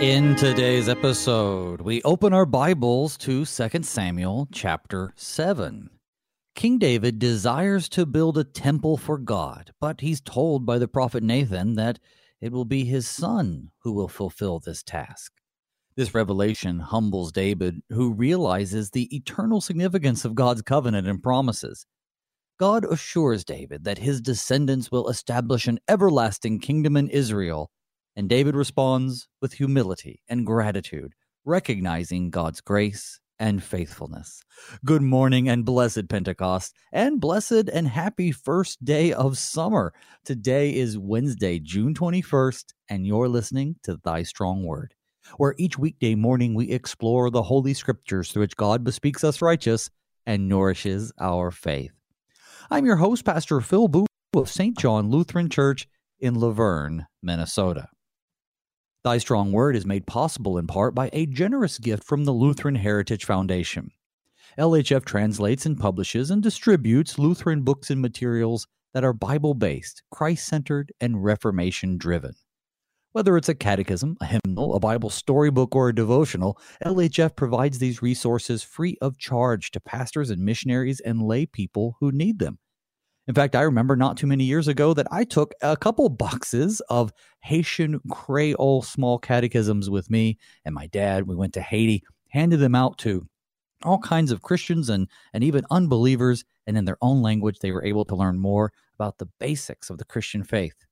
In today's episode, we open our Bibles to 2 Samuel chapter 7. King David desires to build a temple for God, but he's told by the prophet Nathan that it will be his son who will fulfill this task. This revelation humbles David, who realizes the eternal significance of God's covenant and promises. God assures David that his descendants will establish an everlasting kingdom in Israel and David responds with humility and gratitude, recognizing God's grace and faithfulness. Good morning and blessed Pentecost, and blessed and happy first day of summer. Today is Wednesday, June 21st, and you're listening to Thy Strong Word, where each weekday morning we explore the Holy Scriptures through which God bespeaks us righteous and nourishes our faith. I'm your host, Pastor Phil Booe of St. John Lutheran Church in La Vergne, Minnesota. Thy Strong Word is made possible in part by a generous gift from the Lutheran Heritage Foundation. LHF translates and publishes and distributes Lutheran books and materials that are Bible based, Christ centered, and Reformation driven. Whether it's a catechism, a hymnal, a Bible storybook, or a devotional, LHF provides these resources free of charge to pastors and missionaries and lay people who need them. In fact, I remember not too many years ago that I took a couple boxes of Haitian Creole small catechisms with me and my dad. We went to Haiti, handed them out to all kinds of Christians and, and even unbelievers. And in their own language, they were able to learn more about the basics of the Christian faith.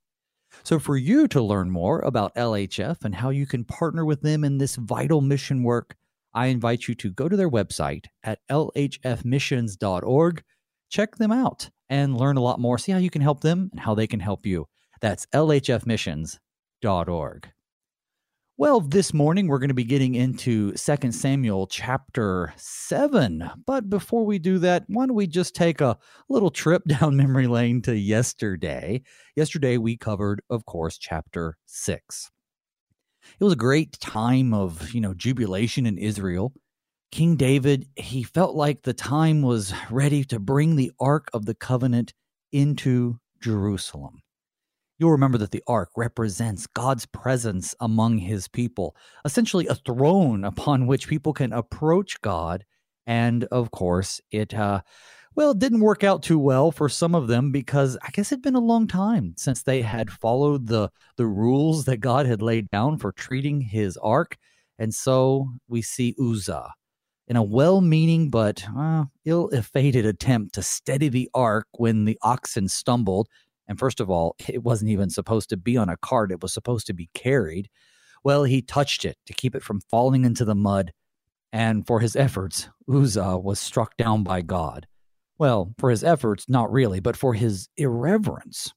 So, for you to learn more about LHF and how you can partner with them in this vital mission work, I invite you to go to their website at lhfmissions.org. Check them out and learn a lot more. See how you can help them and how they can help you. That's lhfmissions.org. Well, this morning we're going to be getting into 2 Samuel chapter 7. But before we do that, why don't we just take a little trip down memory lane to yesterday? Yesterday we covered, of course, chapter 6. It was a great time of, you know, jubilation in Israel. King David, he felt like the time was ready to bring the Ark of the Covenant into Jerusalem. You'll remember that the ark represents God's presence among his people, essentially a throne upon which people can approach God. And of course, it, uh, well, it didn't work out too well for some of them because I guess it'd been a long time since they had followed the, the rules that God had laid down for treating his ark. And so we see Uzzah, in a well meaning but uh, ill fated attempt to steady the ark when the oxen stumbled. And first of all, it wasn't even supposed to be on a cart, it was supposed to be carried. Well, he touched it to keep it from falling into the mud. And for his efforts, Uzzah was struck down by God. Well, for his efforts, not really, but for his irreverence,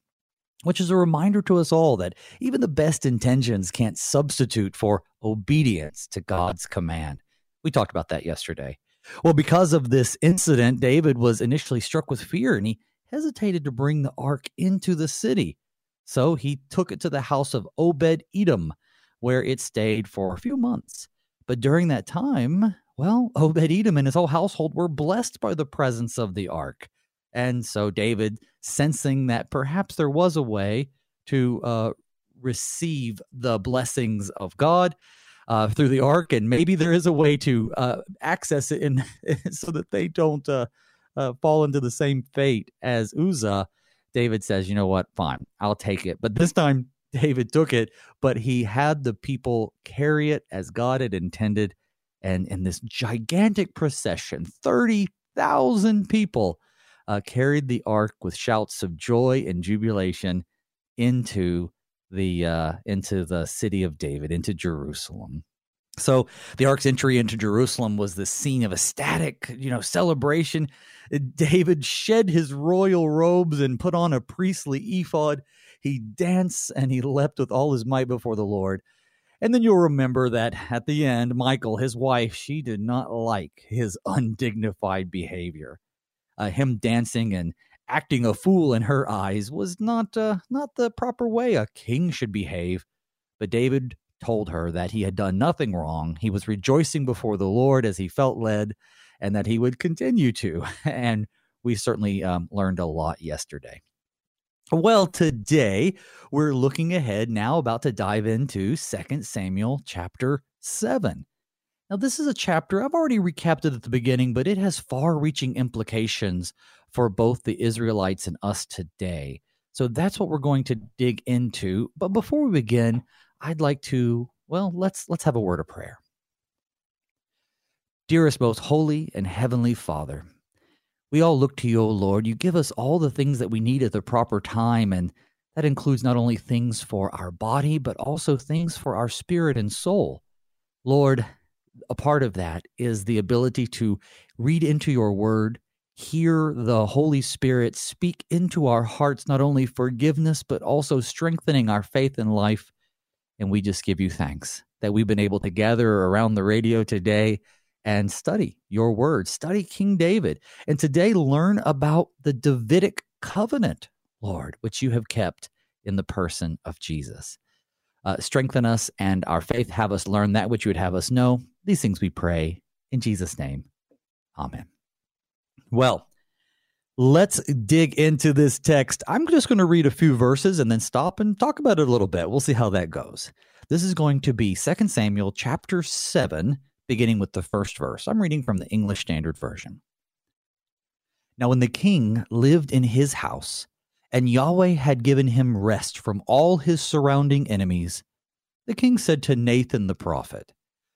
which is a reminder to us all that even the best intentions can't substitute for obedience to God's command. We talked about that yesterday. Well, because of this incident, David was initially struck with fear and he hesitated to bring the ark into the city. So he took it to the house of Obed Edom, where it stayed for a few months. But during that time, well, Obed Edom and his whole household were blessed by the presence of the ark. And so David, sensing that perhaps there was a way to uh, receive the blessings of God, uh, through the ark, and maybe there is a way to uh, access it in, so that they don't uh, uh, fall into the same fate as Uzzah. David says, "You know what? Fine, I'll take it." But this time, David took it, but he had the people carry it as God had intended, and in this gigantic procession, thirty thousand people uh, carried the ark with shouts of joy and jubilation into the uh, into the city of David, into Jerusalem. So the ark's entry into Jerusalem was the scene of ecstatic, you know, celebration. David shed his royal robes and put on a priestly ephod. He danced and he leapt with all his might before the Lord. And then you'll remember that at the end, Michal, his wife, she did not like his undignified behavior. Uh, him dancing and acting a fool in her eyes was not uh, not the proper way a king should behave. But David told her that he had done nothing wrong. He was rejoicing before the Lord as he felt led, and that he would continue to. And we certainly um, learned a lot yesterday. Well, today we're looking ahead now, about to dive into 2 Samuel chapter 7. Now, this is a chapter, I've already recapped it at the beginning, but it has far reaching implications for both the Israelites and us today. So that's what we're going to dig into. But before we begin, I'd like to, well, let's let's have a word of prayer. Dearest most holy and heavenly Father, we all look to you, O Lord. You give us all the things that we need at the proper time, and that includes not only things for our body, but also things for our spirit and soul. Lord, a part of that is the ability to read into your word, hear the Holy Spirit speak into our hearts, not only forgiveness, but also strengthening our faith in life. And we just give you thanks that we've been able to gather around the radio today and study your word, study King David, and today learn about the Davidic covenant, Lord, which you have kept in the person of Jesus. Uh, strengthen us and our faith, have us learn that which you would have us know. These things we pray in Jesus' name. Amen. Well, let's dig into this text. I'm just going to read a few verses and then stop and talk about it a little bit. We'll see how that goes. This is going to be 2 Samuel chapter 7 beginning with the first verse. I'm reading from the English Standard Version. Now, when the king lived in his house, and Yahweh had given him rest from all his surrounding enemies, the king said to Nathan the prophet,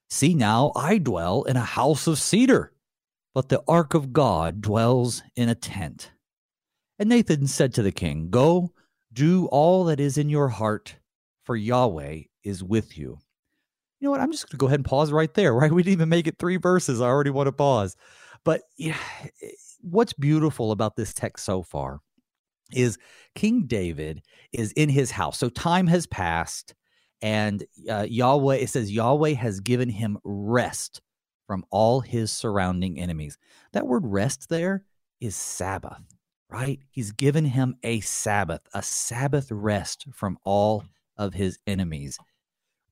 See now, I dwell in a house of cedar, but the ark of God dwells in a tent. And Nathan said to the king, Go, do all that is in your heart, for Yahweh is with you you know what? I'm just going to go ahead and pause right there, right? We didn't even make it three verses. I already want to pause. But yeah, what's beautiful about this text so far is King David is in his house. So time has passed, and uh, Yahweh, it says Yahweh has given him rest from all his surrounding enemies. That word rest there is Sabbath, right? He's given him a Sabbath, a Sabbath rest from all of his enemies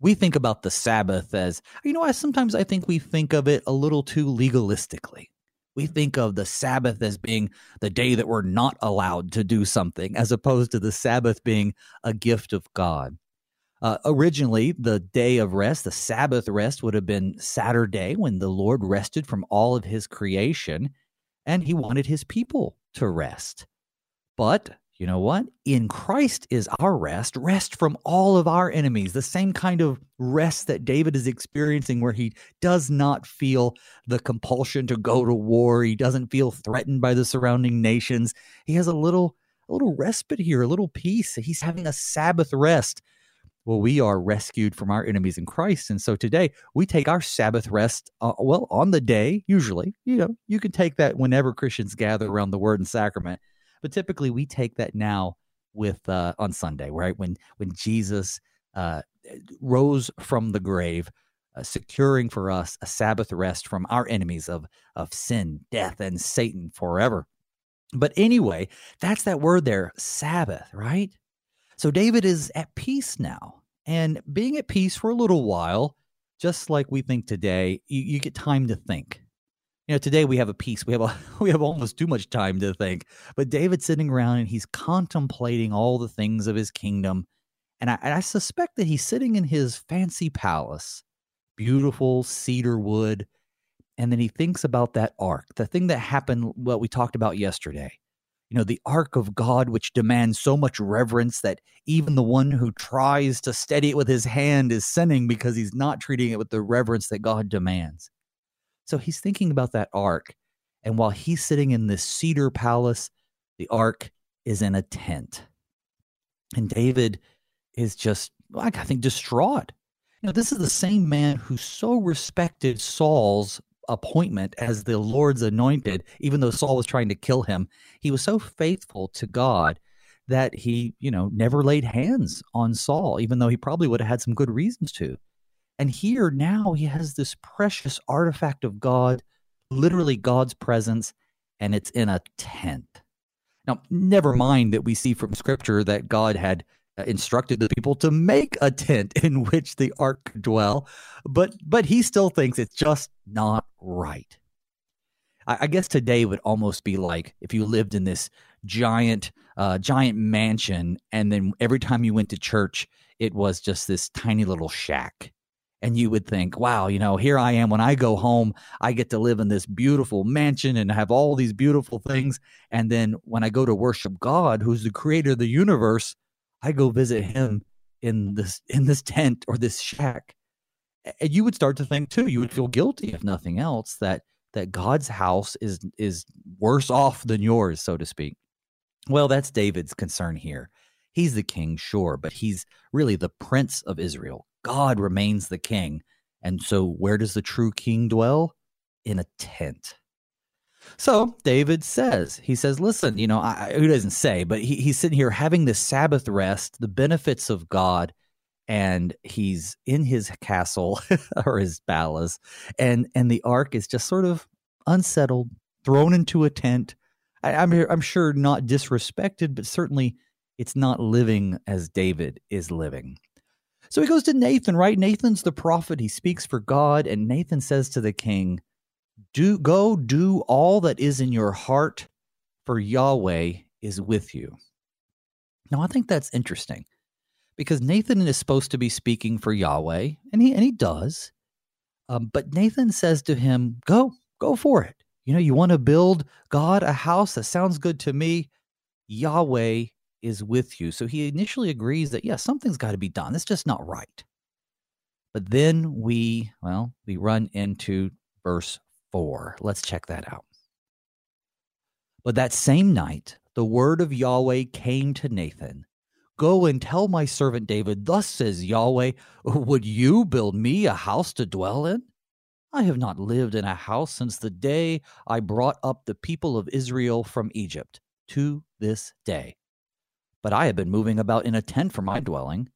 we think about the Sabbath as, you know, I sometimes I think we think of it a little too legalistically. We think of the Sabbath as being the day that we're not allowed to do something, as opposed to the Sabbath being a gift of God. Uh, originally, the day of rest, the Sabbath rest, would have been Saturday when the Lord rested from all of his creation and he wanted his people to rest. But you know what? In Christ is our rest, rest from all of our enemies, the same kind of rest that David is experiencing, where he does not feel the compulsion to go to war. He doesn't feel threatened by the surrounding nations. He has a little, a little respite here, a little peace. He's having a Sabbath rest. Well, we are rescued from our enemies in Christ. And so today we take our Sabbath rest, uh, well, on the day, usually. You know, you can take that whenever Christians gather around the word and sacrament but typically, we take that now with uh, on Sunday, right when when Jesus uh, rose from the grave, uh, securing for us a Sabbath rest from our enemies of of sin, death, and Satan forever. But anyway, that's that word there, Sabbath, right? So David is at peace now, and being at peace for a little while, just like we think today, you, you get time to think. You know today we have a peace we have a we have almost too much time to think. But david's sitting around and he's contemplating all the things of his kingdom. And I, and I suspect that he's sitting in his fancy palace beautiful cedar wood. And then he thinks about that ark the thing that happened what we talked about yesterday you know the ark of god which demands so much reverence that even the one who tries to steady it with his hand is sinning because he's not treating it with the reverence that god demands so he's thinking about that ark. And while he's sitting in this cedar palace, the ark is in a tent. And David is just, like, I think, distraught. You know, this is the same man who so respected Saul's appointment as the Lord's anointed, even though Saul was trying to kill him. He was so faithful to God that he, you know, never laid hands on Saul, even though he probably would have had some good reasons to. And here now he has this precious artifact of God, literally God's presence, and it's in a tent. Now, never mind that we see from scripture that God had instructed the people to make a tent in which the ark could dwell, but but he still thinks it's just not right. I, I guess today would almost be like if you lived in this giant uh, giant mansion, and then every time you went to church, it was just this tiny little shack. And you would think, wow, you know, here I am. When I go home, I get to live in this beautiful mansion and have all these beautiful things. And then when I go to worship God, who's the creator of the universe, I go visit him in this in this tent or this shack. And you would start to think too, you would feel guilty if nothing else that that God's house is is worse off than yours, so to speak. Well, that's David's concern here. He's the king, sure, but he's really the prince of Israel. God remains the king. And so, where does the true king dwell? In a tent. So David says, he says, listen, you know, I, who doesn't say, but he, he's sitting here having the Sabbath rest, the benefits of God, and he's in his castle or his palace, and and the ark is just sort of unsettled, thrown into a tent. I, I'm I'm sure not disrespected, but certainly it's not living as David is living. So he goes to Nathan, right? Nathan's the prophet. He speaks for God, and Nathan says to the king, "Do go do all that is in your heart, for Yahweh is with you." Now, I think that's interesting because Nathan is supposed to be speaking for Yahweh, and he and he does. Um, but Nathan says to him, "Go, go for it. You know, you want to build God a house that sounds good to me. Yahweh is with you." So he initially agrees that yeah, something's got to be done. It's just not right. But then we, well, we run into verse four. Let's check that out. But that same night, the word of Yahweh came to Nathan Go and tell my servant David, Thus says Yahweh, Would you build me a house to dwell in? I have not lived in a house since the day I brought up the people of Israel from Egypt to this day. But I have been moving about in a tent for my dwelling.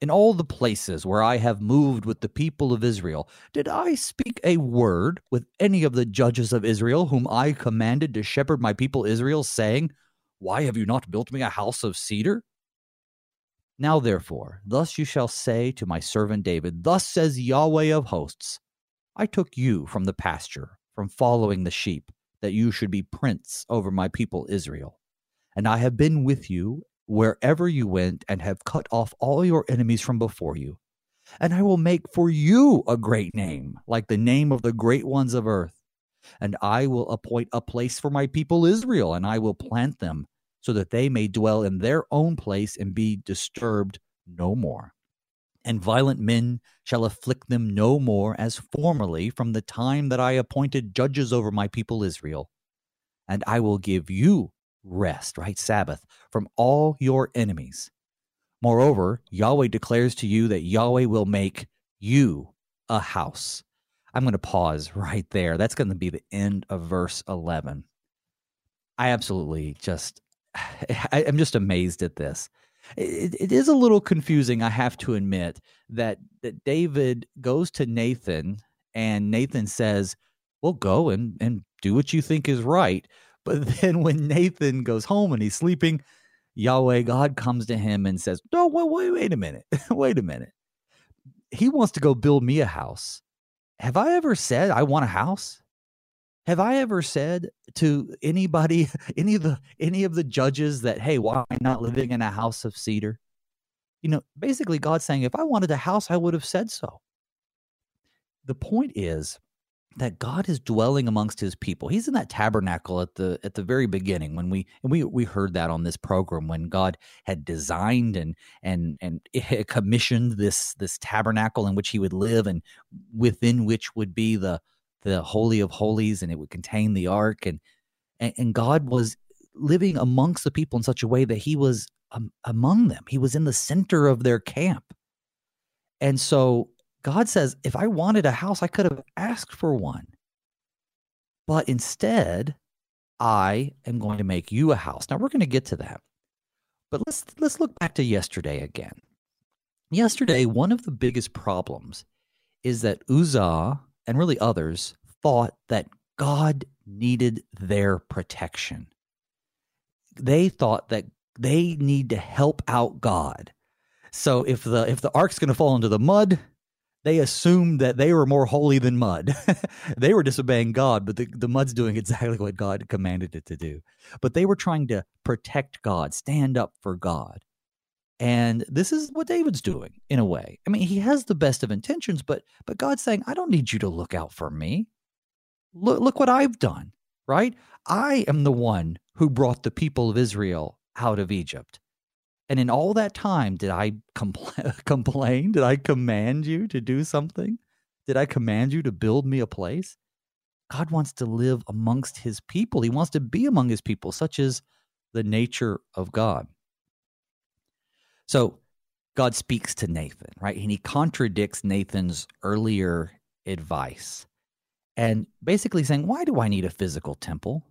In all the places where I have moved with the people of Israel, did I speak a word with any of the judges of Israel, whom I commanded to shepherd my people Israel, saying, Why have you not built me a house of cedar? Now, therefore, thus you shall say to my servant David, Thus says Yahweh of hosts, I took you from the pasture, from following the sheep, that you should be prince over my people Israel. And I have been with you wherever you went, and have cut off all your enemies from before you. And I will make for you a great name, like the name of the great ones of earth. And I will appoint a place for my people Israel, and I will plant them so that they may dwell in their own place and be disturbed no more. And violent men shall afflict them no more as formerly from the time that I appointed judges over my people Israel. And I will give you rest, right? Sabbath, from all your enemies. Moreover, Yahweh declares to you that Yahweh will make you a house. I'm going to pause right there. That's going to be the end of verse 11. I absolutely just I, am just amazed at this. It, it is a little confusing, I have to admit, that that David goes to Nathan and Nathan says, "Well, go and and do what you think is right." But then when Nathan goes home and he's sleeping, Yahweh God comes to him and says, "No, wait, wait, wait a minute, wait a minute. He wants to go build me a house. Have I ever said I want a house? Have I ever said to anybody, any of the any of the judges that, hey, why am I not living in a house of cedar? You know, basically God's saying, if I wanted a house, I would have said so. The point is that God is dwelling amongst his people. He's in that tabernacle at the at the very beginning when we and we we heard that on this program when God had designed and and and commissioned this this tabernacle in which he would live and within which would be the the holy of holies and it would contain the ark. And and, god was living amongst the people in such a way that he was um, among them. He was in the center of their camp. And so god says if i wanted a house i could have asked for one but instead i am going to make you a house now we're going to get to that but let's let's look back to yesterday again yesterday one of the biggest problems is that uzzah and really others thought that God needed their protection. They thought that they need to help out God. So if the if the ark's going to fall into the mud, they assumed that they were more holy than mud. they were disobeying God, but the, the mud's doing exactly what God commanded it to do. But they were trying to protect God, stand up for God. And this is what David's doing in a way. I mean, he has the best of intentions, but but God's saying, I don't need you to look out for me. Look, look what I've done, right? I am the one who brought the people of Israel out of Egypt. And in all that time, did I compl- complain? Did I command you to do something? Did I command you to build me a place? God wants to live amongst his people. He wants to be among his people, such as the nature of God. So God speaks to Nathan, right? And he contradicts Nathan's earlier advice and basically saying, Why do I need a physical temple?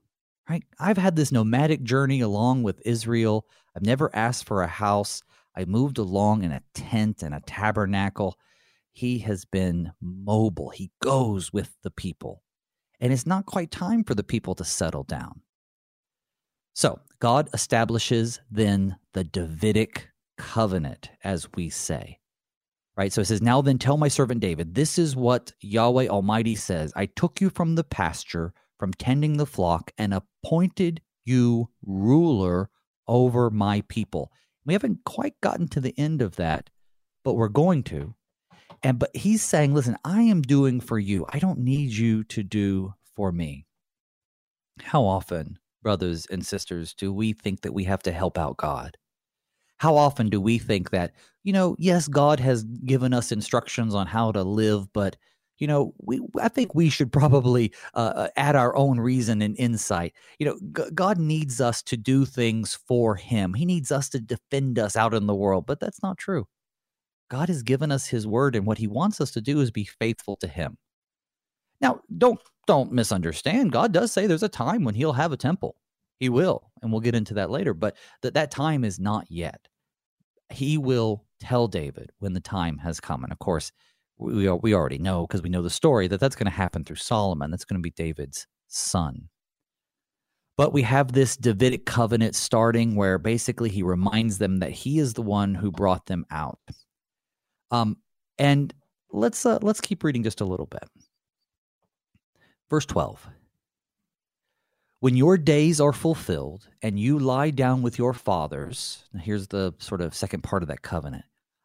Right? I've had this nomadic journey along with Israel. I've never asked for a house. I moved along in a tent and a tabernacle. He has been mobile. He goes with the people. And it's not quite time for the people to settle down. So God establishes then the Davidic covenant, as we say. Right? So it says, Now then tell my servant David, this is what Yahweh Almighty says I took you from the pasture from tending the flock and appointed you ruler over my people. We haven't quite gotten to the end of that, but we're going to. And but he's saying, listen, I am doing for you. I don't need you to do for me. How often, brothers and sisters, do we think that we have to help out God? How often do we think that, you know, yes, God has given us instructions on how to live, but you know, we I think we should probably uh, uh, add our own reason and insight. You know, G- God needs us to do things for Him. He needs us to defend us out in the world, but that's not true. God has given us His word, and what He wants us to do is be faithful to Him. Now, don't don't misunderstand. God does say there's a time when He'll have a temple. He will, and we'll get into that later. But that that time is not yet. He will tell David when the time has come, and of course we we already know because we know the story that that's going to happen through Solomon. That's going to be David's son. But we have this Davidic covenant starting where basically he reminds them that he is the one who brought them out. Um, and let's uh, let's keep reading just a little bit. Verse 12. When your days are fulfilled and you lie down with your fathers, here's the sort of second part of that covenant.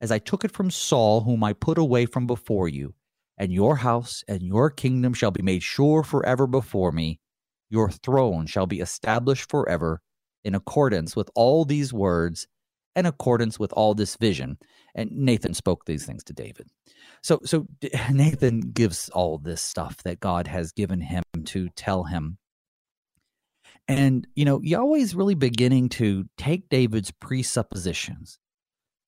as I took it from Saul, whom I put away from before you. And your house and your kingdom shall be made sure forever before me. Your throne shall be established forever in accordance with all these words, in accordance with all this vision. And Nathan spoke these things to David. So, so Nathan gives all this stuff that God has given him to tell him. And, you know, Yahweh's really beginning to take David's presuppositions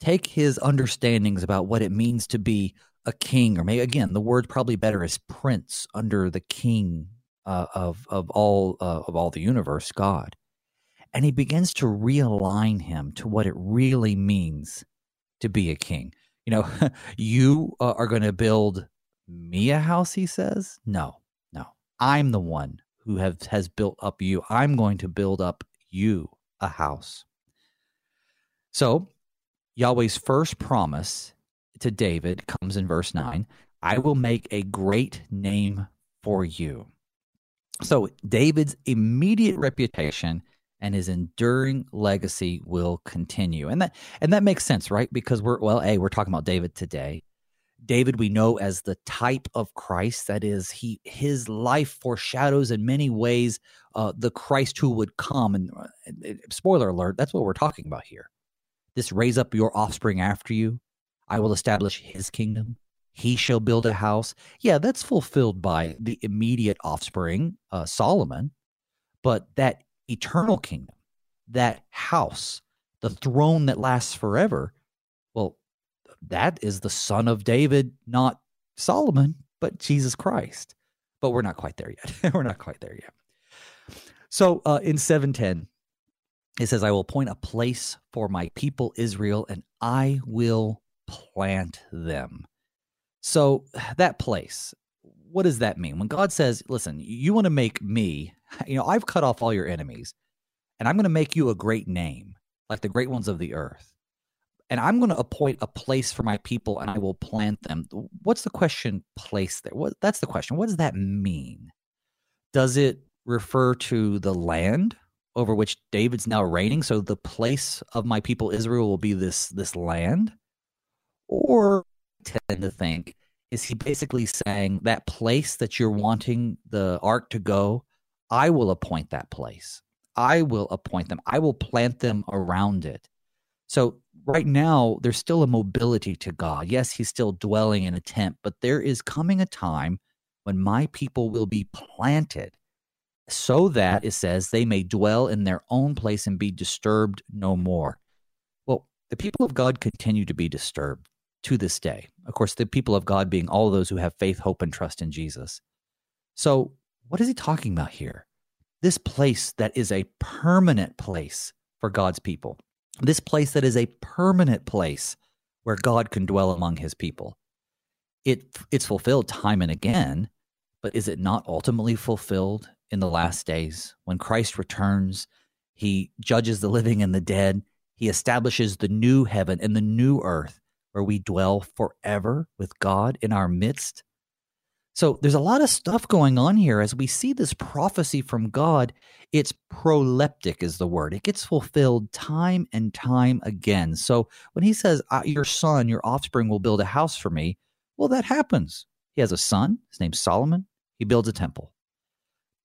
take his understandings about what it means to be a king, or maybe again, the word probably better is prince under the king uh, of of all uh, of all the universe, God, and he begins to realign him to what it really means to be a king. You know, you uh, are going to build me a house. He says, "No, no, I'm the one who have has built up you. I'm going to build up you a house." So Yahweh's first promise to David comes in verse 9 I will make a great name for you. So David's immediate reputation and his enduring legacy will continue. And that and that makes sense, right? Because we're well, A, we're talking about David today. David we know as the type of Christ that is he his life foreshadows in many ways uh, the Christ who would come and, and spoiler alert that's what we're talking about here this raise up your offspring after you. I will establish his kingdom. He shall build a house. Yeah, that's fulfilled by the immediate offspring, uh, Solomon. But that eternal kingdom, that house, the throne that lasts forever, well, that is the son of David, not Solomon, but Jesus Christ. But we're not quite there yet. we're not quite there yet. So uh, in 710, it says, I will appoint a place for my people Israel, and I will plant them. So that place, what does that mean? When God says, listen, you want to make me, you know, I've cut off all your enemies, and I'm going to make you a great name, like the great ones of the earth. And I'm going to appoint a place for my people, and I will plant them. What's the question place there? What that's the question. What does that mean? Does it refer to the land over which David's now reigning? So the place of my people Israel will be this this land? Or tend to think is he basically saying that place that you're wanting the ark to go, I will appoint that place. I will appoint them. I will plant them around it. So right now there's still a mobility to God. Yes, he's still dwelling in a tent, but there is coming a time when my people will be planted so that it says they may dwell in their own place and be disturbed no more. Well, the people of God continue to be disturbed to this day. Of course, the people of God being all those who have faith, hope, and trust in Jesus. So, what is he talking about here? This place that is a permanent place for God's people. This place that is a permanent place where God can dwell among his people. It, it's fulfilled time and again, but is it not ultimately fulfilled in the last days when Christ returns? He judges the living and the dead. He establishes the new heaven and the new earth where we dwell forever with God in our midst. So there's a lot of stuff going on here as we see this prophecy from God. It's proleptic, is the word. It gets fulfilled time and time again. So when he says, Your son, your offspring will build a house for me, well, that happens. He has a son. His name's Solomon. He builds a temple.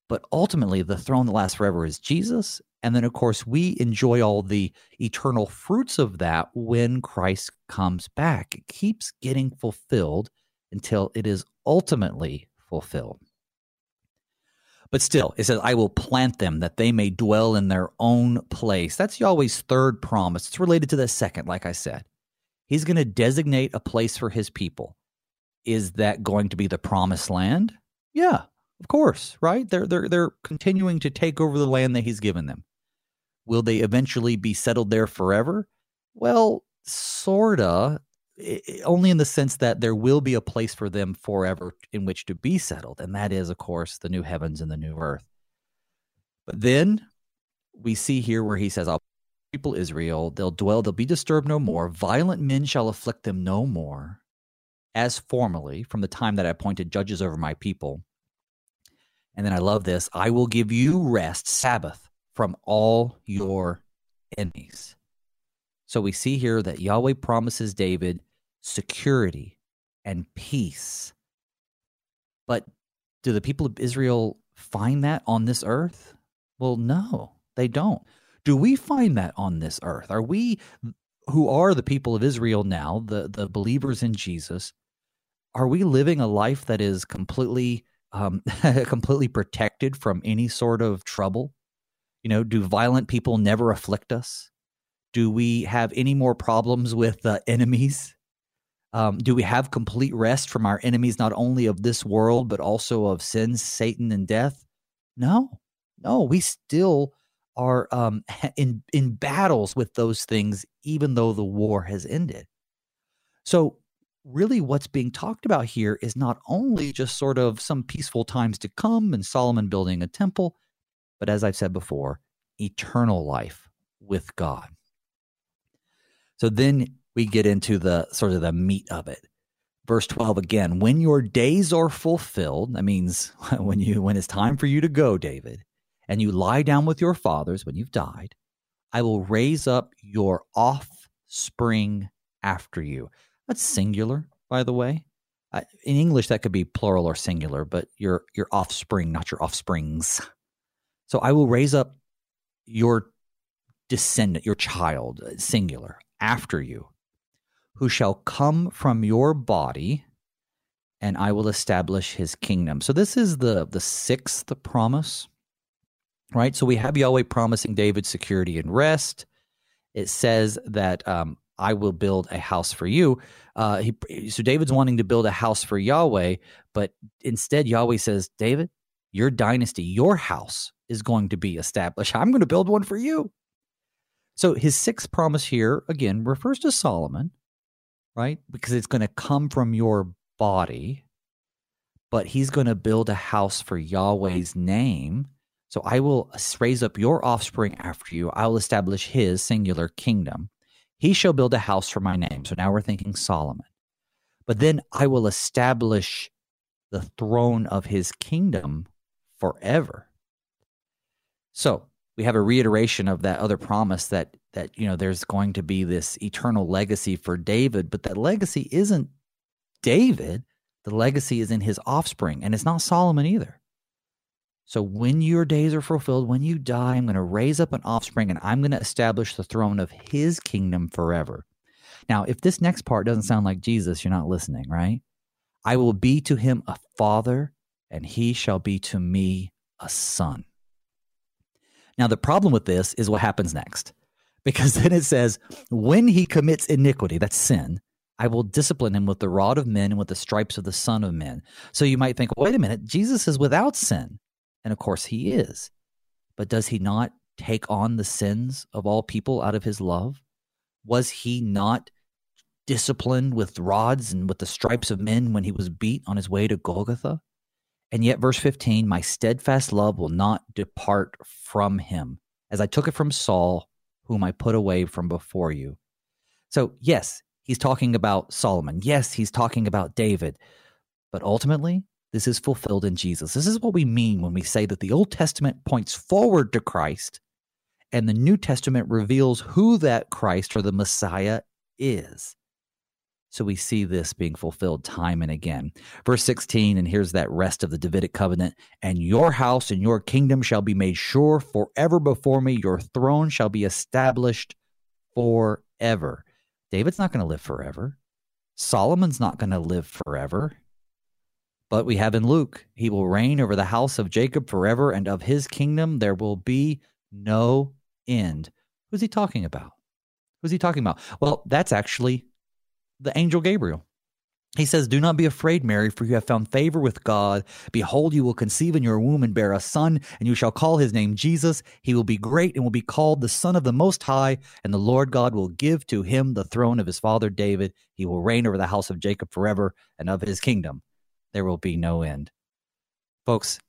But ultimately, the throne that lasts forever is Jesus. And then, of course, we enjoy all the eternal fruits of that when Christ comes back. It keeps getting fulfilled until it is ultimately fulfilled. But still, it says, I will plant them that they may dwell in their own place. That's Yahweh's third promise. It's related to the second, like I said. He's going to designate a place for his people. Is that going to be the promised land? Yeah, of course, right? They're they're they're continuing to take over the land that he's given them. Will they eventually be settled there forever? Well, sorta, only in the sense that there will be a place for them forever in which to be settled, and that is, of course, the new heavens and the new earth. But then we see here where he says, "I'll people Israel; they'll dwell; they'll be disturbed no more. Violent men shall afflict them no more, as formerly from the time that I appointed judges over my people." And then I love this I will give you rest, Sabbath, from all your enemies. So we see here that Yahweh promises David security and peace. But do the people of Israel find that on this earth? Well, no, they don't. Do we find that on this earth? Are we who are the people of Israel now, the, the believers in Jesus, are we living a life that is completely um, completely protected from any sort of trouble? You know, do violent people never afflict us? Do we have any more problems with uh, enemies? Um, do we have complete rest from our enemies, not only of this world, but also of sin, Satan, and death? No, no, we still are um, in in battles with those things, even though the war has ended. So really what's being talked about here is not only just sort of some peaceful times to come and Solomon building a temple, but as I've said before, eternal life with God. So then we get into the sort of the meat of it. Verse 12 again, when your days are fulfilled, that means when you when it's time for you to go, David, and you lie down with your fathers when you've died, I will raise up your offspring after you. That's singular, by the way. Uh, in English, that could be plural or singular, but your your offspring, not your offsprings. So I will raise up your descendant, your child, uh, singular, after you, who shall come from your body, and I will establish his kingdom. So this is the the sixth promise, right? So we have Yahweh promising David security and rest. It says that um, I will build a house for you. Uh, he, so David's wanting to build a house for Yahweh, but instead Yahweh says, David, your dynasty, your house is going to be established. I'm going to build one for you. So his sixth promise here, again, refers to Solomon, right? Because it's going to come from your body, but he's going to build a house for Yahweh's name. So I will raise up your offspring after you. I will establish his singular kingdom. He shall build a house for my name. So now we're thinking Solomon. But then I will establish the throne of his kingdom forever. So we have a reiteration of that other promise that that you know there's going to be this eternal legacy for David, but that legacy isn't David. The legacy is in his offspring, and it's not Solomon either. So when your days are fulfilled, when you die, I'm going to raise up an offspring and I'm going to establish the throne of his kingdom forever. Now, if this next part doesn't sound like Jesus, you're not listening, right? I will be to him a father, and he shall be to me a son. Now, the problem with this is what happens next, because then it says, when he commits iniquity, that's sin, I will discipline him with the rod of men and with the stripes of the Son of Men. So you might think, wait a minute, Jesus is without sin. And of course, he is. But does he not take on the sins of all people out of his love? Was he not disciplined with rods and with the stripes of men when he was beat on his way to Golgotha? And yet, verse 15, my steadfast love will not depart from him, as I took it from Saul, whom I put away from before you. So, yes, he's talking about Solomon. Yes, he's talking about David. But ultimately, this is fulfilled in Jesus. This is what we mean when we say that the Old Testament points forward to Christ and the New Testament reveals who that Christ or the Messiah is. So we see this being fulfilled time and again. Verse 16, and here's that rest of the Davidic covenant and your house and your kingdom shall be made sure forever before me. Your throne shall be established forever. David's not going to live forever. Solomon's not going to live forever. But we have in Luke, he will reign over the house of Jacob forever, and of his kingdom there will be no end. Who's he talking about? Who's he talking about? Well, that's actually the angel Gabriel. He says, Do not be afraid, Mary, for you have found favor with God. Behold, you will conceive in your womb and bear a son, and you shall call his name Jesus. He will be great and will be called the Son of the Most High, and the Lord God will give to him the throne of his father David. He will reign over the house of Jacob forever, and of his kingdom there will be no end. Folks,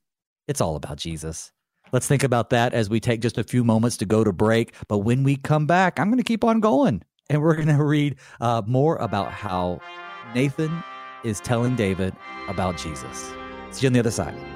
it's all about Jesus. Let's think about that as we take just a few moments to go to break. But when we come back, I'm going to keep on going and we're going to read uh, more about how Nathan is telling David about Jesus. See you on the other side.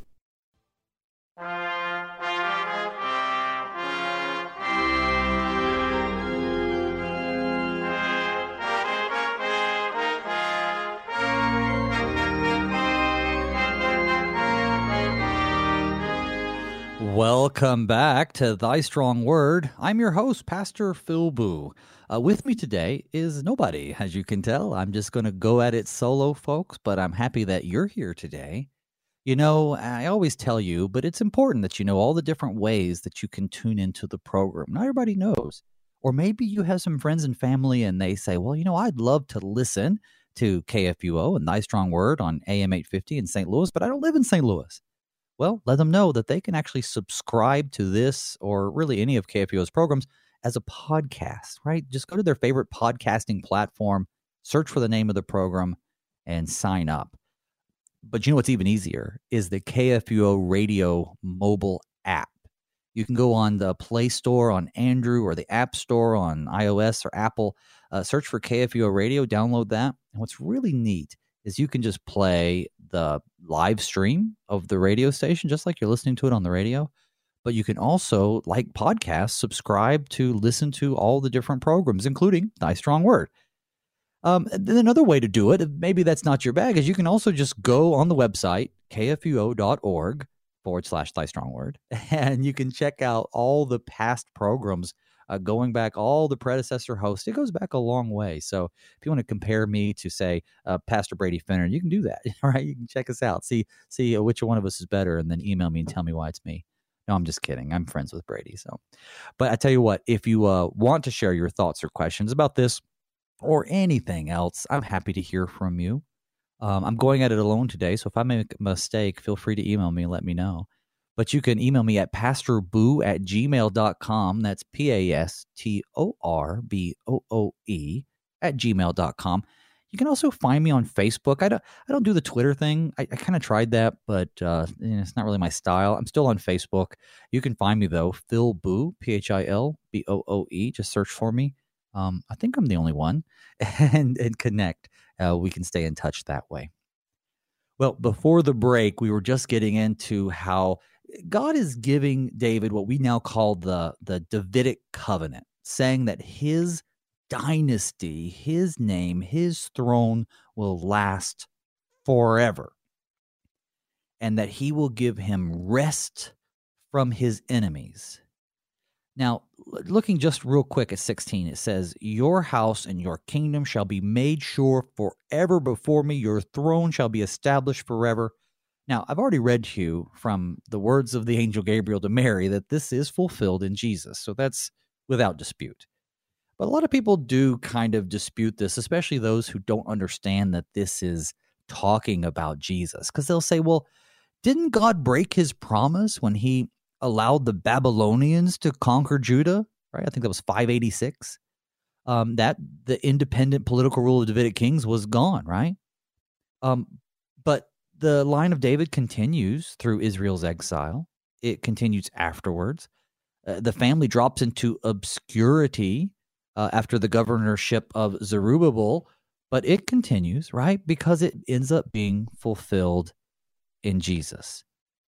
Welcome back to Thy Strong Word. I'm your host, Pastor Phil Booe. Uh, with me today is nobody, as you can tell. I'm just going to go at it solo, folks, but I'm happy that you're here today. You know, I always tell you, but it's important that you know all the different ways that you can tune into the program. Not everybody knows. Or maybe you have some friends and family and they say, well, you know, I'd love to listen to KFUO and Thy Strong Word on AM 850 in St. Louis, but I don't live in St. Louis well, let them know that they can actually subscribe to this or really any of KFUO's programs as a podcast, right? Just go to their favorite podcasting platform, search for the name of the program, and sign up. But you know what's even easier is the KFUO radio mobile app. You can go on the Play Store on Android or the App Store on iOS or Apple, uh, search for KFUO radio, download that. And what's really neat is you can just play the live stream of the radio station, just like you're listening to it on the radio. But you can also, like podcasts, subscribe to listen to all the different programs, including Thy Strong Word. Um, then another way to do it, maybe that's not your bag, is you can also just go on the website, kfuo.org forward slash thy strong word, and you can check out all the past programs uh, going back all the predecessor hosts. It goes back a long way. So if you want to compare me to say uh, Pastor Brady Finnern, you can do that. Right, you can check us out, see see uh, which one of us is better, and then email me and tell me why it's me. No, I'm just kidding. I'm friends with Brady. So, but I tell you what, if you uh, want to share your thoughts or questions about this or anything else, I'm happy to hear from you. Um, I'm going at it alone today, so if I make a mistake, feel free to email me and let me know. But you can email me at pastorbooe at gmail.com. That's P A S T O R B O O E at gmail.com. You can also find me on Facebook. I don't, I don't do the Twitter thing. I, I kind of tried that, but uh, it's not really my style. I'm still on Facebook. You can find me though, Phil Booe, P H I L B O O E. Just search for me. Um, I think I'm the only one, and and connect. Uh, we can stay in touch that way. Well, before the break, we were just getting into how God is giving David what we now call the the Davidic covenant, saying that his dynasty, his name, his throne will last forever. And that he will give him rest from his enemies. Now, looking just real quick at 16, it says, Your house and your kingdom shall be made sure forever before me. Your throne shall be established forever. Now, I've already read to you from the words of the angel Gabriel to Mary that this is fulfilled in Jesus. So that's without dispute. But a lot of people do kind of dispute this, especially those who don't understand that this is talking about Jesus. Because they'll say, well, didn't God break his promise when he allowed the Babylonians to conquer Judah? Right? I think that was 586. Um, that the independent political rule of Davidic kings was gone, right? Um, the line of David continues through Israel's exile. It continues afterwards. Uh, the family drops into obscurity uh, after the governorship of Zerubbabel, but it continues, right? Because it ends up being fulfilled in Jesus.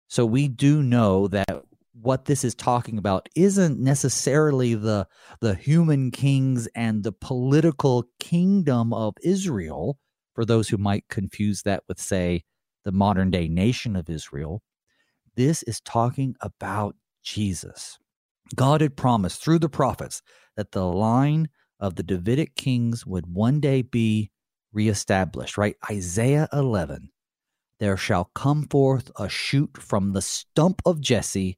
So we do know that what this is talking about isn't necessarily the the human kings and the political kingdom of Israel for those who might confuse that with say the modern day nation of Israel. This is talking about Jesus. God had promised through the prophets that the line of the Davidic kings would one day be reestablished, right? Isaiah 11. There shall come forth a shoot from the stump of Jesse,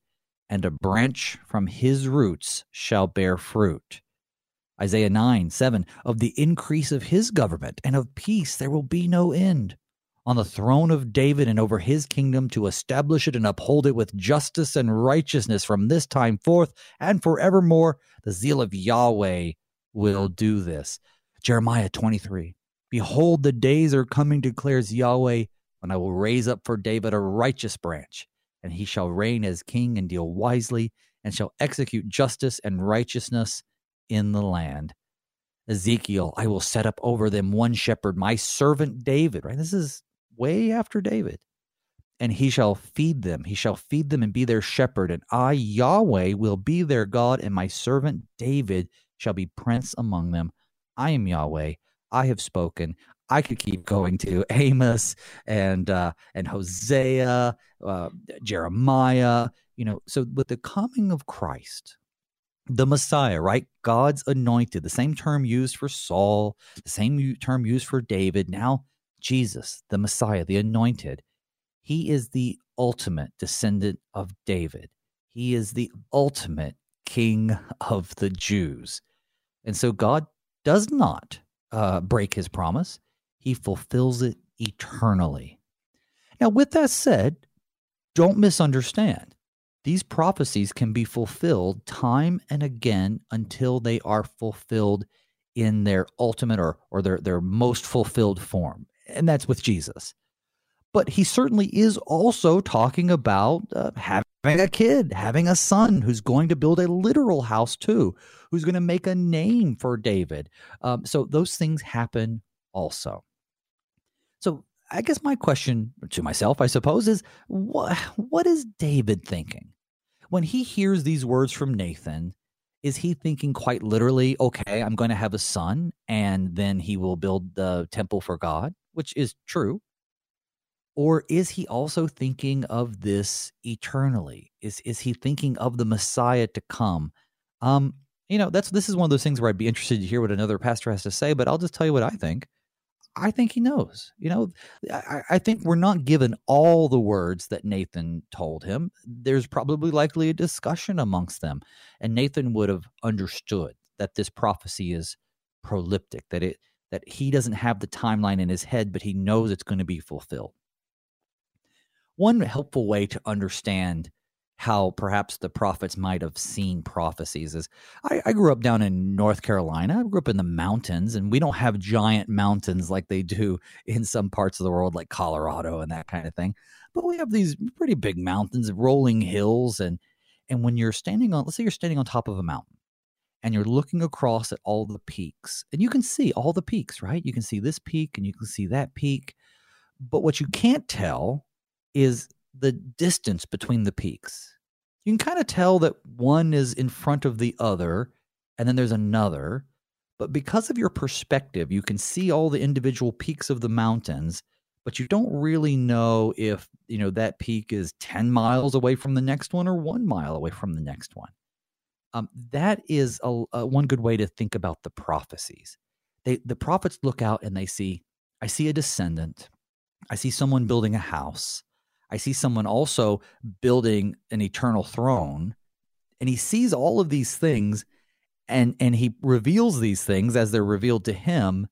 and a branch from his roots shall bear fruit. Isaiah 9, 7. Of the increase of his government and of peace there will be no end on the throne of David and over his kingdom to establish it and uphold it with justice and righteousness from this time forth and forevermore. The zeal of Yahweh will do this. Jeremiah 23. Behold, the days are coming, declares Yahweh, when I will raise up for David a righteous branch, and he shall reign as king and deal wisely, and shall execute justice and righteousness in the land. Ezekiel, I will set up over them one shepherd, my servant David. Right? This is way after David. And he shall feed them. He shall feed them and be their shepherd. And I, Yahweh, will be their God, and my servant David shall be prince among them. I am Yahweh. I have spoken. I could keep going to Amos and uh, and Hosea, uh, Jeremiah. You know, so with the coming of Christ, the Messiah, right? God's anointed, the same term used for Saul, the same term used for David. Now Jesus, the Messiah, the anointed, he is the ultimate descendant of David. He is the ultimate king of the Jews. And so God does not uh, break his promise, he fulfills it eternally. Now, with that said, don't misunderstand. These prophecies can be fulfilled time and again until they are fulfilled in their ultimate or, or their, their most fulfilled form and that's with Jesus. but he certainly is also talking about uh, having a kid, having a son who's going to build a literal house too, who's going to make a name for David. Um, so those things happen also. So I guess my question to myself, I suppose, is what what is David thinking when he hears these words from Nathan? Is he thinking quite literally, okay, I'm going to have a son and then he will build the temple for God, which is true. Or is he also thinking of this eternally? Is is he thinking of the Messiah to come? Um, you know, that's this is one of those things where I'd be interested to hear what another pastor has to say, but I'll just tell you what I think. I think he knows. You know, I, I, think we're not given all the words that Nathan told him. There's probably likely a discussion amongst them, and Nathan would have understood that this prophecy is proleptic, that it that he doesn't have the timeline in his head, but he knows it's going to be fulfilled. One helpful way to understand how perhaps the prophets might have seen prophecies is I, I, grew up down in North Carolina. I grew up in the mountains, and we don't have giant mountains like they do in some parts of the world, like Colorado and that kind of thing. But we have these pretty big mountains, rolling hills, and and when you're standing on, let's say you're standing on top of a mountain, and you're looking across at all the peaks, and you can see all the peaks, right? You can see this peak, and you can see that peak, but what you can't tell is the distance between the peaks. You can kind of tell that one is in front of the other, and then there's another. But because of your perspective, you can see all the individual peaks of the mountains, but you don't really know if, you know, that peak is 10 miles away from the next one or one mile away from the next one. Um, that is a, a, one good way to think about the prophecies. They, the prophets look out and they see, I see a descendant. I see someone building a house. I see someone also building an eternal throne. And he sees all of these things and and he reveals these things as they're revealed to him,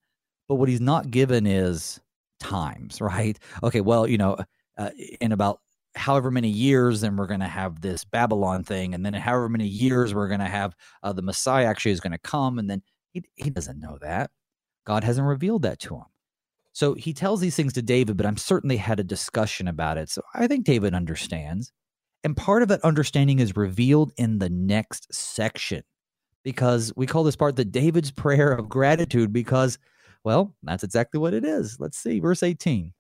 but what he's not given is times, right? Okay, well, you know, uh, in about however many years, then we're going to have this Babylon thing, and then however many years we're going to have uh, the Messiah actually is going to come, and then he he doesn't know that. God hasn't revealed that to him. So he tells these things to David, but I'm certain they had a discussion about it. So I think David understands. And part of that understanding is revealed in the next section because we call this part the David's prayer of gratitude because, well, that's exactly what it is. Let's see, verse 18.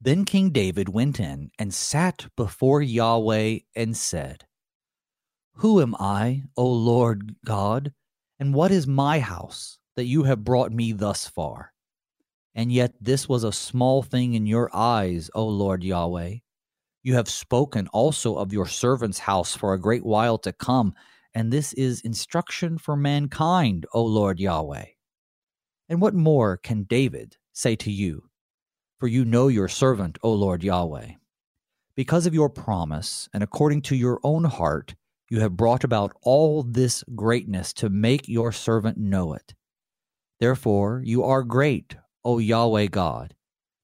Then King David went in and sat before Yahweh and said, Who am I, O Lord God, and what is my house that you have brought me thus far? And yet this was a small thing in your eyes, O Lord Yahweh. You have spoken also of your servant's house for a great while to come, and this is instruction for mankind, O Lord Yahweh. And what more can David say to you? For you know your servant, O Lord Yahweh. Because of your promise, and according to your own heart, you have brought about all this greatness to make your servant know it. Therefore, you are great, O Yahweh God,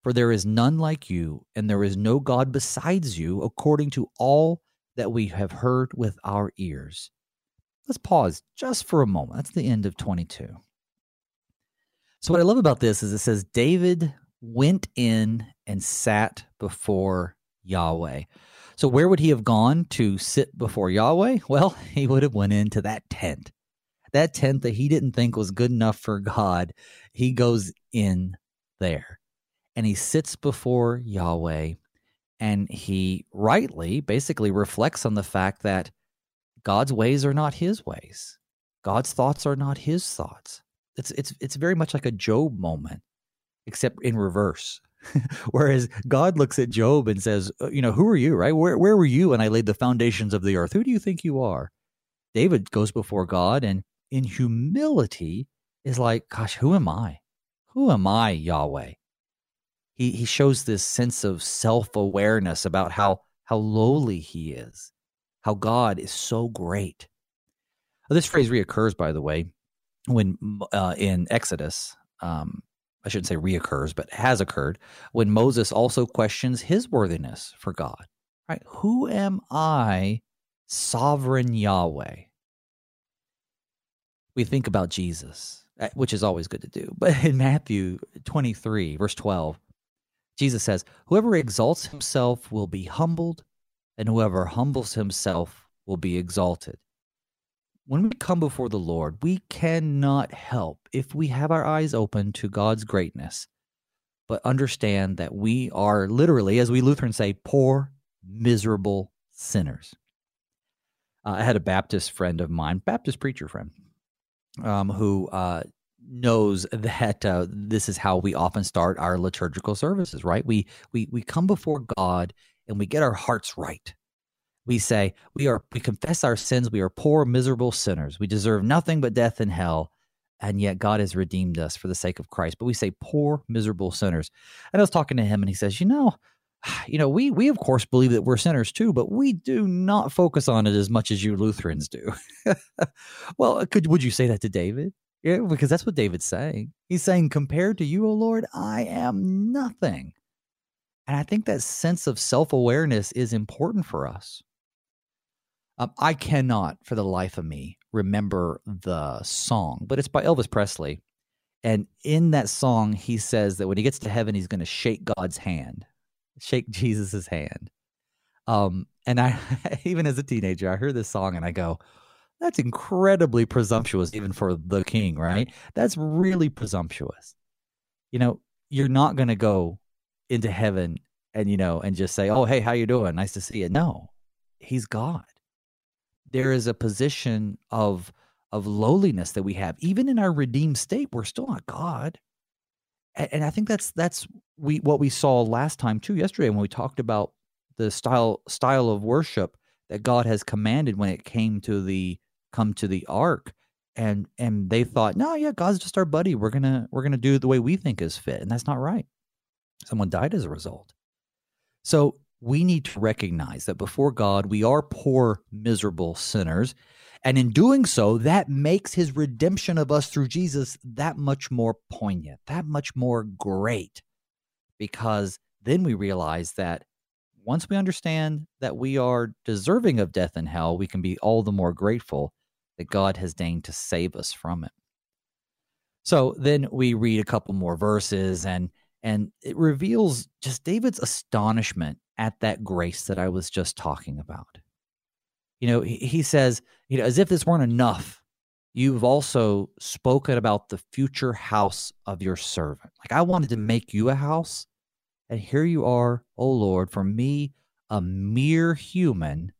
for there is none like you, and there is no God besides you, according to all that we have heard with our ears. Let's pause just for a moment. That's the end of 22. So, what I love about this is it says, David went in and sat before Yahweh. So, where would he have gone to sit before Yahweh? Well, he would have went into that tent that tent that he didn't think was good enough for God, he goes in there and he sits before Yahweh and he rightly basically reflects on the fact that God's ways are not his ways. God's thoughts are not his thoughts. It's it's it's very much like a Job moment, except in reverse. Whereas God looks at Job and says, uh, you know, who are you, right? Where where were you when I laid the foundations of the earth? Who do you think you are? David goes before God and in humility is like, gosh, who am I? Who am I, Yahweh? He, he shows this sense of self awareness about how, how lowly he is, how God is so great. This phrase reoccurs, by the way, when uh, in Exodus. Um, I shouldn't say reoccurs, but has occurred when Moses also questions his worthiness for God. Right? Who am I, sovereign Yahweh? we think about Jesus, uh, which is always good to do. But in Matthew 23, verse 12, Jesus says, Whoever exalts himself will be humbled, and whoever humbles himself will be exalted. When we come before the Lord, we cannot help, if we have our eyes open to God's greatness, but understand that we are literally, as we Lutherans say, poor, miserable sinners. Uh, I had a Baptist friend of mine, Baptist preacher friend, um, who uh, knows that uh, this is how we often start our liturgical services. Right? We we we come before God and we get our hearts right. We say we are we confess our sins. We are poor, miserable sinners. We deserve nothing but death and hell, and yet God has redeemed us for the sake of Christ. But we say poor, miserable sinners. And I was talking to him, and he says, you know you know, we we of course believe that we're sinners too, but we do not focus on it as much as you Lutherans do. well, uh, could would you say that to David? Yeah, because that's what David's saying. He's saying, compared to you, O Lord, I am nothing. And I think that sense of self awareness is important for us. Um, I cannot, for the life of me, remember the song, but it's by Elvis Presley. And in that song, he says that when he gets to heaven, he's going to shake God's hand shake Jesus's hand. Um, and I, even as a teenager, I heard this song and I go, that's incredibly presumptuous, even for the king, right? That's really presumptuous. You know, you're not going to go into heaven and, you know, and just say, oh, hey, how you doing? Nice to see you. No, he's God. There is a position of, of lowliness that we have. Even in our redeemed state, we're still not God. And I think that's that's we what we saw last time too yesterday when we talked about the style style of worship that God has commanded when it came to the come to the ark. And and they thought no yeah God's just our buddy. We're gonna we're gonna do it the way we think is fit. And that's not right. Someone died as a result. So we need to recognize that before God we are poor miserable sinners and in doing so, that makes his redemption of us through Jesus that much more poignant, that much more great, because then we realize that once we understand that we are deserving of death and hell, we can be all the more grateful that God has deigned to save us from it. So then we read a couple more verses and and it reveals just David's astonishment at that grace that I was just talking about you know, he, says, you know, as if this weren't enough, you've also spoken about the future house of your servant. Like I wanted to make you a house, and here you are, O Lord, for me, a mere human,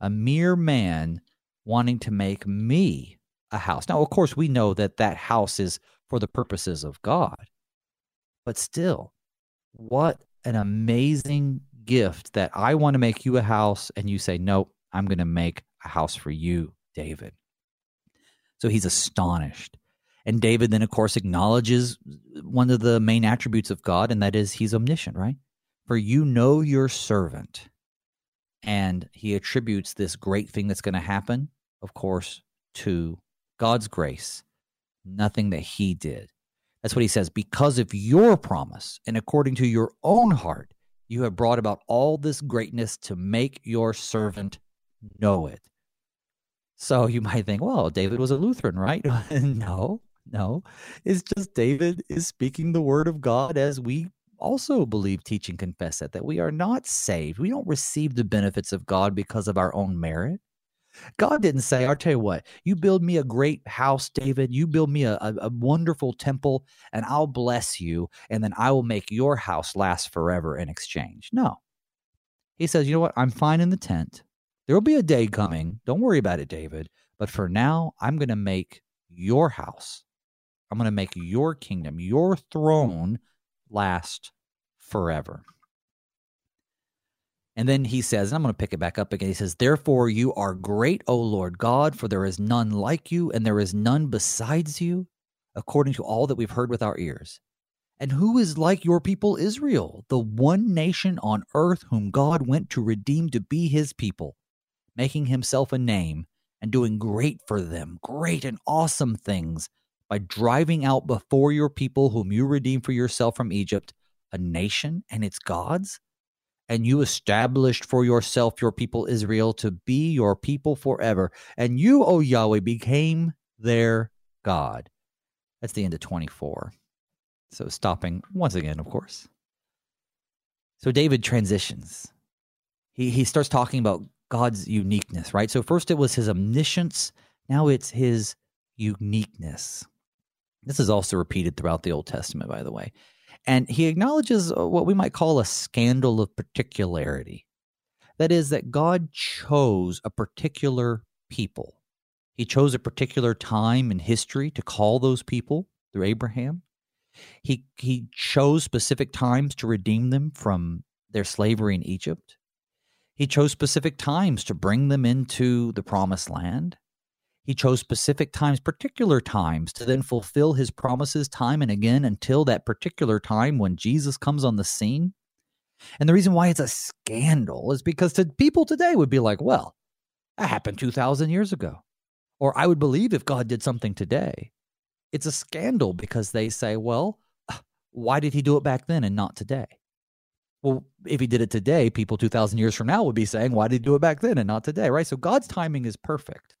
a mere man, wanting to make me a house. Now, of course, we know that that house is for the purposes of God, but still, what an amazing gift that I want to make you a house, and you say, nope, I'm going to make a house for you, David. So he's astonished. And David then, of course, acknowledges one of the main attributes of God, and that is he's omniscient, right? For you know your servant. And he attributes this great thing that's going to happen, of course, to God's grace, nothing that he did. That's what he says. Because of your promise and according to your own heart, you have brought about all this greatness to make your servant know it. So you might think, well, David was a Lutheran, right? no, no. It's just David is speaking the word of God as we also believe, teach, and confess that, that we are not saved. We don't receive the benefits of God because of our own merit. God didn't say, I'll tell you what, you build me a great house, David. You build me a, a, a, wonderful temple, and I'll bless you, and then I will make your house last forever in exchange. No. He says, you know what? I'm fine in the tent. There will be a day coming. Don't worry about it, David. But for now, I'm going to make your house, I'm going to make your kingdom, your throne last forever. And then he says, and I'm going to pick it back up again. He says, Therefore, you are great, O Lord God, for there is none like you, and there is none besides you, according to all that we've heard with our ears. And who is like your people Israel, the one nation on earth whom God went to redeem to be his people? making himself a name and doing great for them, great and awesome things by driving out before your people, whom you redeemed for yourself from Egypt, a nation and its gods? And you established for yourself your people Israel to be your people forever. And you, O Yahweh, became their God. That's the end of 24. So stopping once again, of course. So David transitions. He he starts talking about God's uniqueness, right? So first it was his omniscience, now it's his uniqueness. This is also repeated throughout the Old Testament, by the way. And he acknowledges uh, what we might call a scandal of particularity. That is, that God chose a particular people. He chose a particular time in history to call those people through Abraham. He, he chose specific times to redeem them from their slavery in Egypt. He chose specific times to bring them into the promised land. He chose specific times, particular times, to then fulfill his promises time and again until that particular time when Jesus comes on the scene. And the reason why it's a scandal is because to people today would be like, well, that happened 2,000 years ago. Or I would believe if God did something today. It's a scandal because they say, well, why did he do it back then and not today? Well, if he did it today, people 2,000 years from now would be saying, why did he do it back then and not today? Right? So God's timing is perfect.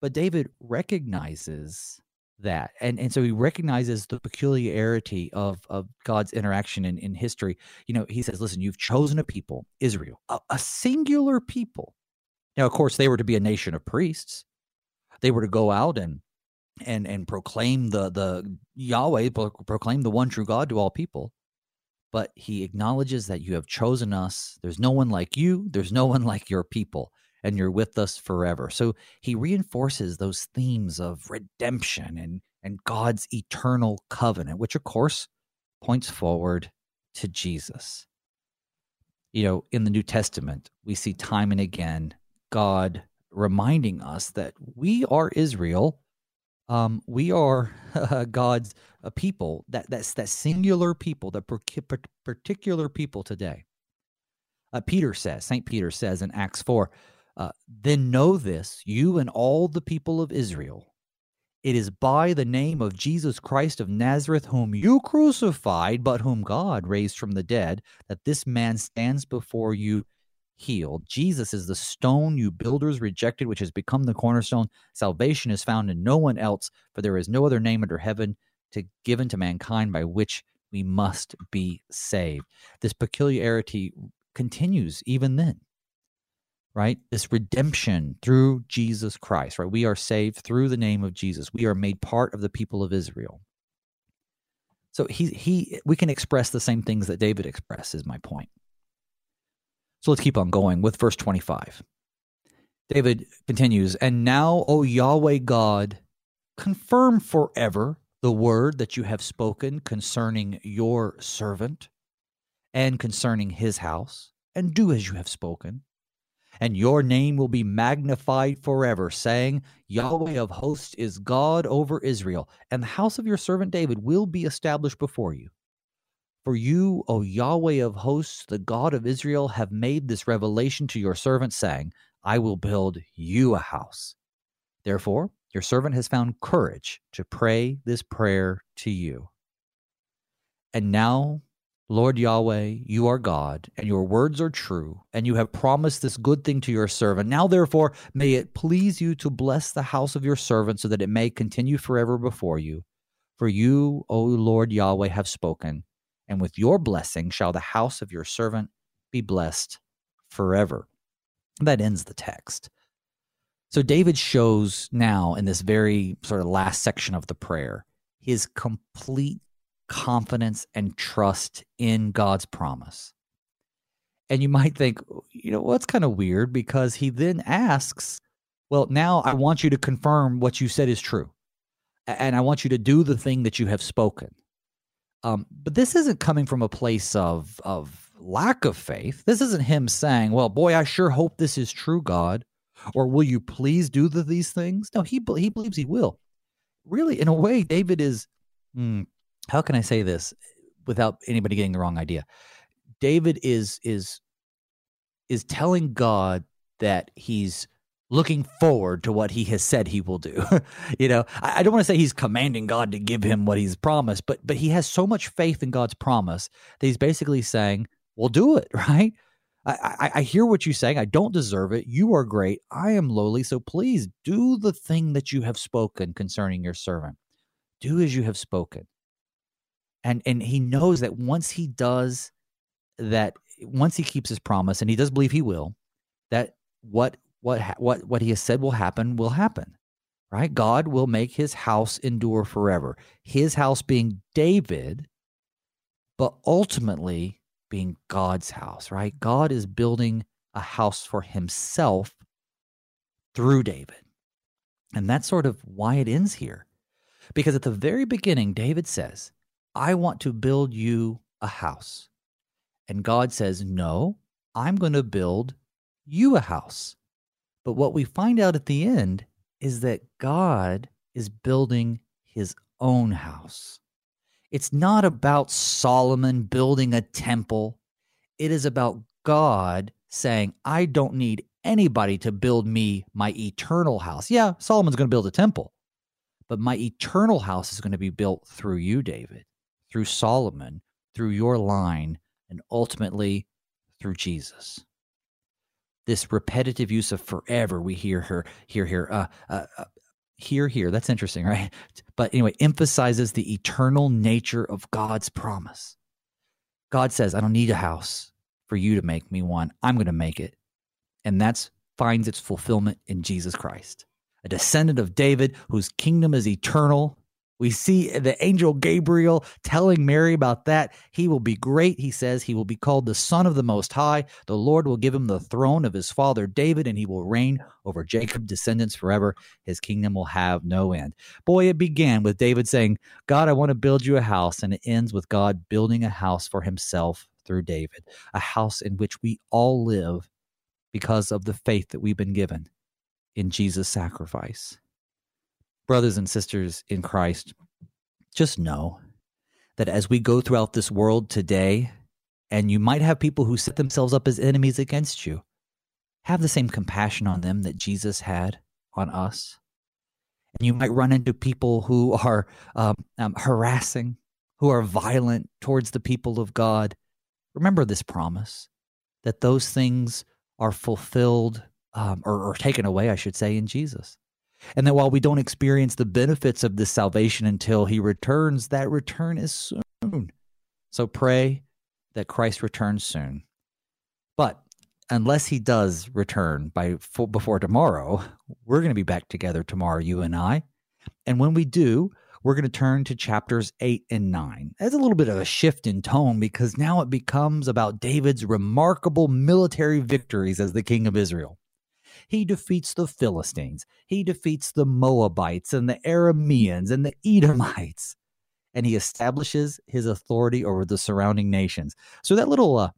But David recognizes that. And, and so he recognizes the peculiarity of, of God's interaction in, in history. You know, he says, listen, you've chosen a people, Israel, a, a singular people. Now, of course, they were to be a nation of priests. They were to go out and and and proclaim the the Yahweh, proclaim the one true God to all people. But he acknowledges that you have chosen us. There's no one like you. There's no one like your people and you're with us forever. So he reinforces those themes of redemption and, and God's eternal covenant, which of course points forward to Jesus. You know, in the New Testament, we see time and again God reminding us that we are Israel. Um, we are uh, God's uh, people, that, that's that singular people, that particular people today. Uh, Peter says, St. Peter says in Acts 4, uh, then know this, you and all the people of Israel. It is by the name of Jesus Christ of Nazareth, whom you crucified, but whom God raised from the dead, that this man stands before you healed. Jesus is the stone you builders rejected, which has become the cornerstone. Salvation is found in no one else, for there is no other name under heaven to given to mankind by which we must be saved. This peculiarity continues even then right? This redemption through Jesus Christ, right? We are saved through the name of Jesus. We are made part of the people of Israel. So he he we can express the same things that David expressed is my point. So let's keep on going with verse 25. David continues, "And now, O Yahweh God, confirm forever the word that you have spoken concerning your servant and concerning his house, and do as you have spoken." And your name will be magnified forever, saying, Yahweh of hosts is God over Israel, and the house of your servant David will be established before you. For you, O Yahweh of hosts, the God of Israel, have made this revelation to your servant, saying, I will build you a house. Therefore, your servant has found courage to pray this prayer to you. And now Lord Yahweh, you are God, and your words are true, and you have promised this good thing to your servant. Now, therefore, may it please you to bless the house of your servant so that it may continue forever before you. For you, O Lord Yahweh, have spoken, and with your blessing shall the house of your servant be blessed forever. That ends the text. So, David shows now in this very sort of last section of the prayer his complete confidence and trust in God's promise. And you might think, you know, well, kind of weird because he then asks, well, now I want you to confirm what you said is true. And I want you to do the thing that you have spoken. Um, but this isn't coming from a place of, of lack of faith. This isn't him saying, well, boy, I sure hope this is true, God. Or will you please do the, these things? No, he, he believes he will. Really, in a way, David is hmm, how can I say this without anybody getting the wrong idea? David is is is telling God that he's looking forward to what he has said he will do. you know, I, I don't want to say he's commanding God to give him what he's promised, but but he has so much faith in God's promise that he's basically saying, "We'll do it, right?" I, I, I hear what you're saying. I don't deserve it. You are great. I am lowly. So please do the thing that you have spoken concerning your servant. Do as you have spoken and and he knows that once he does that once he keeps his promise, and he does believe he will, that what what what what he has said will happen will happen. Right? God will make his house endure forever. His house being David, but ultimately being God's house, right? God is building a house for himself through David. And that's sort of why it ends here. Because at the very beginning, David says, I want to build you a house. And God says, No, I'm going to build you a house. But what we find out at the end is that God is building his own house. It's not about Solomon building a temple. It is about God saying, I don't need anybody to build me my eternal house. Yeah, Solomon's going to build a temple, but my eternal house is going to be built through you, David, through Solomon, through your line, and ultimately through Jesus. This repetitive use of forever, we hear her, hear here, uh, uh, uh, here, here. That's interesting, right? But anyway, emphasizes the eternal nature of God's promise. God says, I don't need a house for you to make me one. I'm going to make it and that's finds its fulfillment in Jesus Christ, a descendant of David whose kingdom is eternal. We see the angel Gabriel telling Mary about that. He will be great, he says. He will be called the Son of the Most High. The Lord will give him the throne of his father David, and he will reign over Jacob's descendants forever. His kingdom will have no end. Boy, it began with David saying, God, I want to build you a house. And it ends with God building a house for himself through David, a house in which we all live because of the faith that we've been given in Jesus' sacrifice. Brothers and sisters in Christ, just know that as we go throughout this world today, and you might have people who set themselves up as enemies against you, have the same compassion on them that Jesus had on us. And you might run into people who are um, um, harassing, who are violent towards the people of God. Remember this promise that those things are fulfilled um, or, or taken away, I should say, in Jesus. And that while we don't experience the benefits of this salvation until he returns, that return is soon. So pray that Christ returns soon. But unless he does return by before tomorrow, we're going to be back together tomorrow, you and I. And when we do, we're going to turn to chapters 8 and 9. That's a little bit of a shift in tone because now it becomes about David's remarkable military victories as the king of Israel. He defeats the Philistines, he defeats the Moabites and the Arameans and the Edomites, and he establishes his authority over the surrounding nations. So that little uh,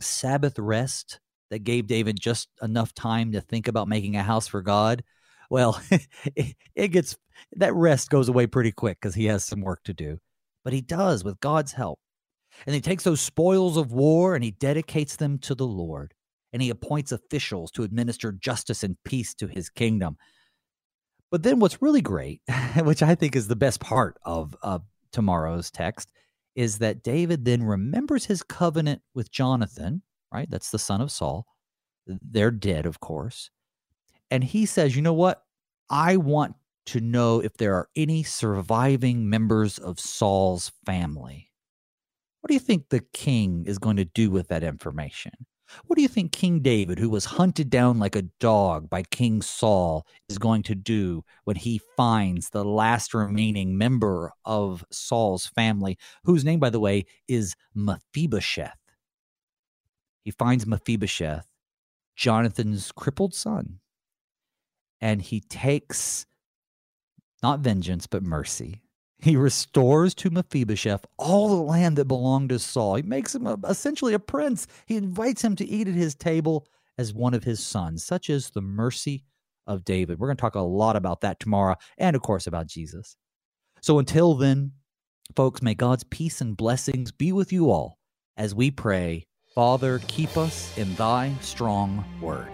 Sabbath rest that gave David just enough time to think about making a house for God well, it, gets that rest goes away pretty quick because he has some work to do. But he does with God's help. And he takes those spoils of war and he dedicates them to the Lord. And he appoints officials to administer justice and peace to his kingdom. But then what's really great, which I think is the best part of, of tomorrow's text, is that David then remembers his covenant with Jonathan, right? That's the son of Saul. They're dead, of course. And he says, you know what? I want to know if there are any surviving members of Saul's family. What do you think the king is going to do with that information? What do you think King David, who was hunted down like a dog by King Saul, is going to do when he finds the last remaining member of Saul's family, whose name, by the way, is Mephibosheth? He finds Mephibosheth, Jonathan's crippled son, and he takes not vengeance, but mercy. He restores to Mephibosheth all the land that belonged to Saul. He makes him a, essentially a prince. He invites him to eat at his table as one of his sons. Such is the mercy of David. We're going to talk a lot about that tomorrow and, of course, about Jesus. So until then, folks, may God's peace and blessings be with you all as we pray, Father, keep us in thy strong word.